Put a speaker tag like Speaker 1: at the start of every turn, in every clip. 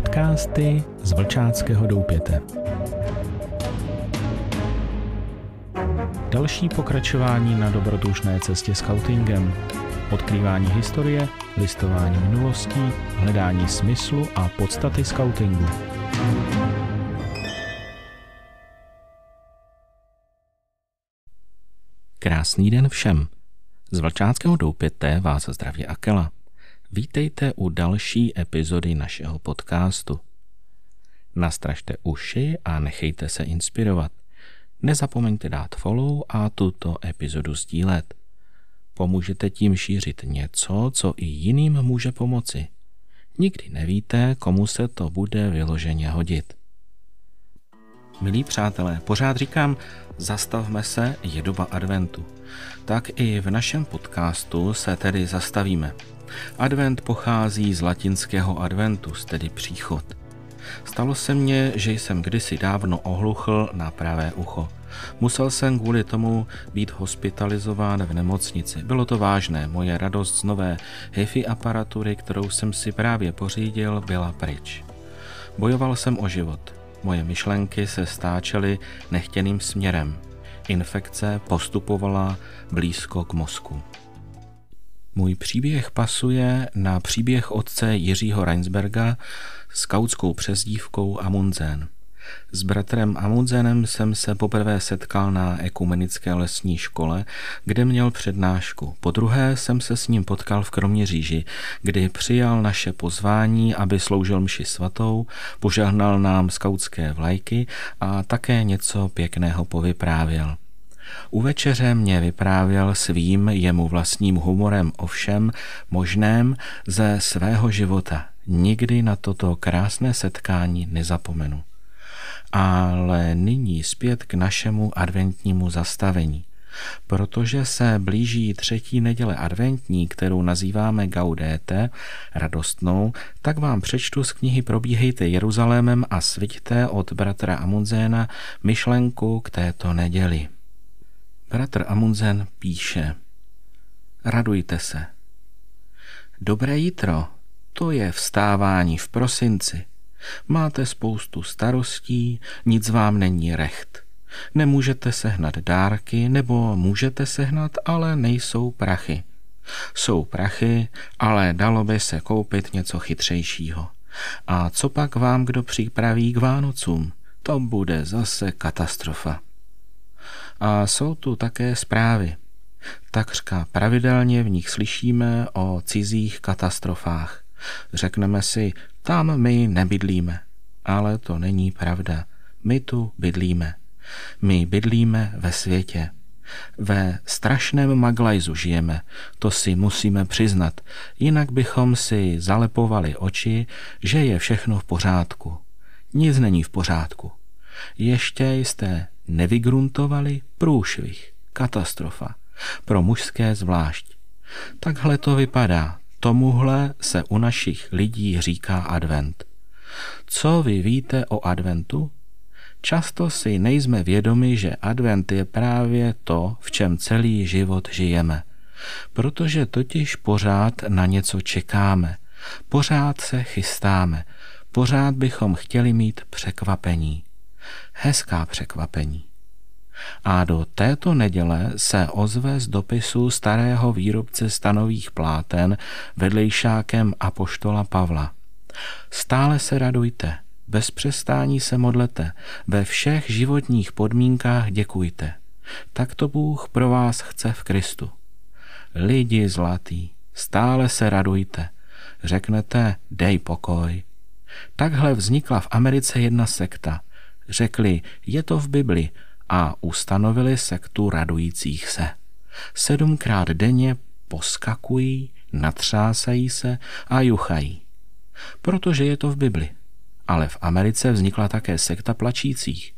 Speaker 1: Podcasty z Vlčáckého doupěte. Další pokračování na dobrodružné cestě scoutingem. Odkrývání historie, listování minulostí, hledání smyslu a podstaty scoutingu. Krásný den všem. Z Vlčáckého doupěte vás zdraví Akela. Vítejte u další epizody našeho podcastu. Nastražte uši a nechejte se inspirovat. Nezapomeňte dát follow a tuto epizodu sdílet. Pomůžete tím šířit něco, co i jiným může pomoci. Nikdy nevíte, komu se to bude vyloženě hodit. Milí přátelé, pořád říkám, zastavme se, je doba adventu. Tak i v našem podcastu se tedy zastavíme. Advent pochází z latinského adventus, tedy příchod. Stalo se mně, že jsem kdysi dávno ohluchl na pravé ucho. Musel jsem kvůli tomu být hospitalizován v nemocnici. Bylo to vážné, moje radost z nové HIFI aparatury, kterou jsem si právě pořídil, byla pryč. Bojoval jsem o život. Moje myšlenky se stáčely nechtěným směrem. Infekce postupovala blízko k mozku. Můj příběh pasuje na příběh otce Jiřího Reinsberga s kautskou přezdívkou Amundsen. S bratrem Amundsenem jsem se poprvé setkal na ekumenické lesní škole, kde měl přednášku. Po druhé jsem se s ním potkal v Kroměříži, kdy přijal naše pozvání, aby sloužil mši svatou, požehnal nám skautské vlajky a také něco pěkného povyprávěl. U večeře mě vyprávěl svým jemu vlastním humorem o všem možném ze svého života. Nikdy na toto krásné setkání nezapomenu. Ale nyní zpět k našemu adventnímu zastavení. Protože se blíží třetí neděle adventní, kterou nazýváme Gaudete, radostnou, tak vám přečtu z knihy Probíhejte Jeruzalémem a sviďte od bratra Amundzéna myšlenku k této neděli. Bratr Amundsen píše Radujte se. Dobré jitro, to je vstávání v prosinci. Máte spoustu starostí, nic vám není recht. Nemůžete sehnat dárky, nebo můžete sehnat, ale nejsou prachy. Jsou prachy, ale dalo by se koupit něco chytřejšího. A co pak vám kdo připraví k Vánocům? To bude zase katastrofa. A jsou tu také zprávy. Takřka pravidelně v nich slyšíme o cizích katastrofách. Řekneme si, tam my nebydlíme. Ale to není pravda. My tu bydlíme. My bydlíme ve světě. Ve strašném maglajzu žijeme, to si musíme přiznat, jinak bychom si zalepovali oči, že je všechno v pořádku. Nic není v pořádku. Ještě jste nevygruntovali průšvih, katastrofa, pro mužské zvlášť. Takhle to vypadá. Tomuhle se u našich lidí říká advent. Co vy víte o adventu? Často si nejsme vědomi, že advent je právě to, v čem celý život žijeme. Protože totiž pořád na něco čekáme, pořád se chystáme, pořád bychom chtěli mít překvapení hezká překvapení. A do této neděle se ozve z dopisu starého výrobce stanových pláten vedlejšákem apoštola Pavla. Stále se radujte, bez přestání se modlete, ve všech životních podmínkách děkujte. Tak to Bůh pro vás chce v Kristu. Lidi zlatý, stále se radujte. Řeknete, dej pokoj. Takhle vznikla v Americe jedna sekta – Řekli, je to v Bibli a ustanovili sektu radujících se. Sedmkrát denně poskakují, natřásají se a juchají. Protože je to v Bibli. Ale v Americe vznikla také sekta plačících,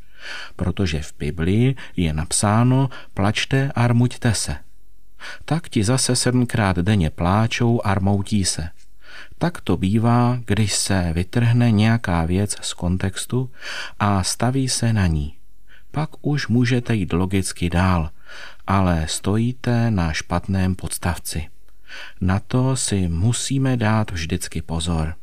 Speaker 1: protože v Biblii je napsáno plačte a rmuďte se. Tak ti zase sedmkrát denně pláčou a rmoutí se. Tak to bývá, když se vytrhne nějaká věc z kontextu a staví se na ní. Pak už můžete jít logicky dál, ale stojíte na špatném podstavci. Na to si musíme dát vždycky pozor.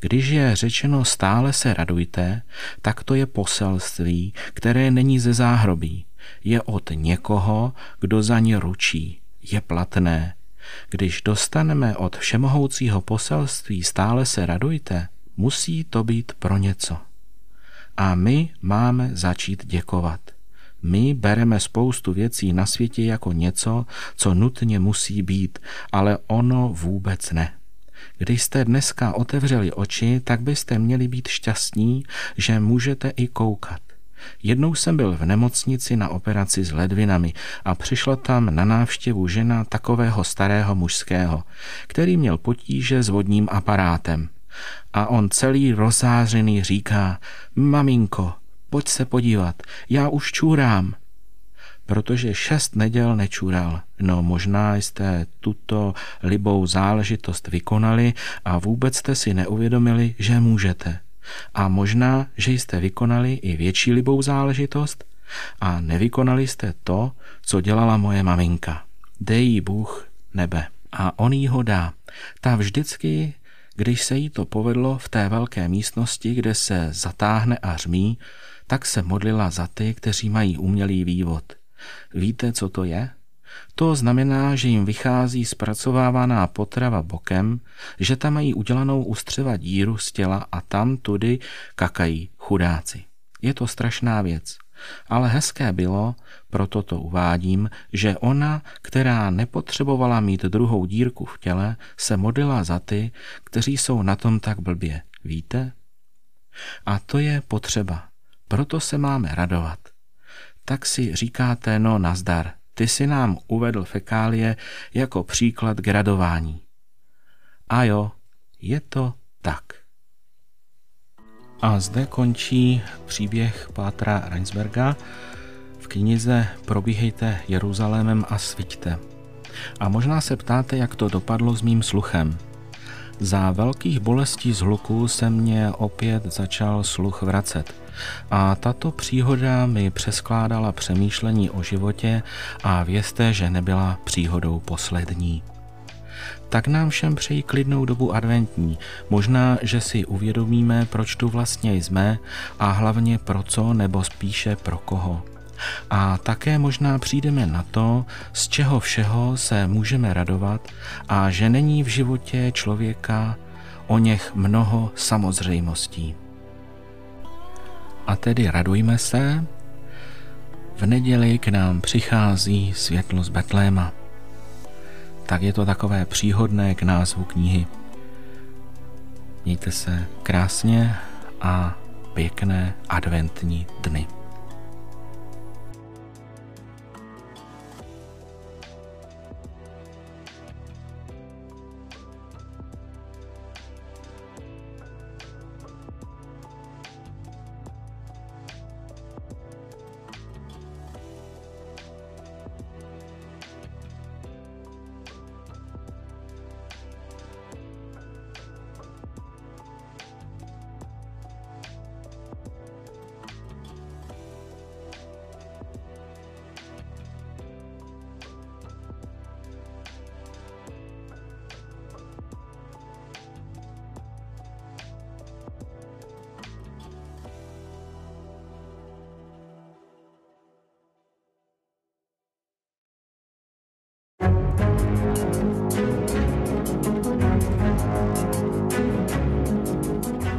Speaker 1: Když je řečeno stále se radujte, tak to je poselství, které není ze záhrobí. Je od někoho, kdo za ně ručí. Je platné. Když dostaneme od všemohoucího poselství stále se radujte, musí to být pro něco. A my máme začít děkovat. My bereme spoustu věcí na světě jako něco, co nutně musí být, ale ono vůbec ne. Když jste dneska otevřeli oči, tak byste měli být šťastní, že můžete i koukat. Jednou jsem byl v nemocnici na operaci s ledvinami a přišla tam na návštěvu žena takového starého mužského, který měl potíže s vodním aparátem. A on celý rozářený říká, maminko, pojď se podívat, já už čůrám protože šest neděl nečural. No možná jste tuto libou záležitost vykonali a vůbec jste si neuvědomili, že můžete. A možná, že jste vykonali i větší libou záležitost a nevykonali jste to, co dělala moje maminka. Dej jí Bůh nebe a on jí ho dá. Ta vždycky, když se jí to povedlo v té velké místnosti, kde se zatáhne a řmí, tak se modlila za ty, kteří mají umělý vývod. Víte, co to je? To znamená, že jim vychází zpracovávaná potrava bokem, že tam mají udělanou ustřeva díru z těla a tam tudy kakají chudáci. Je to strašná věc. Ale hezké bylo, proto to uvádím, že ona, která nepotřebovala mít druhou dírku v těle, se modlila za ty, kteří jsou na tom tak blbě. Víte? A to je potřeba. Proto se máme radovat tak si říkáte, no nazdar, ty si nám uvedl fekálie jako příklad gradování. A jo, je to tak. A zde končí příběh Pátra Reinsberga v knize Probíhejte Jeruzalémem a sviťte. A možná se ptáte, jak to dopadlo s mým sluchem. Za velkých bolestí z hluku se mě opět začal sluch vracet – a tato příhoda mi přeskládala přemýšlení o životě a vězte, že nebyla příhodou poslední. Tak nám všem přeji klidnou dobu adventní. Možná, že si uvědomíme, proč tu vlastně jsme a hlavně pro co nebo spíše pro koho. A také možná přijdeme na to, z čeho všeho se můžeme radovat a že není v životě člověka o něch mnoho samozřejmostí. A tedy radujme se, v neděli k nám přichází světlo z Betléma. Tak je to takové příhodné k názvu knihy. Mějte se krásně a pěkné adventní dny.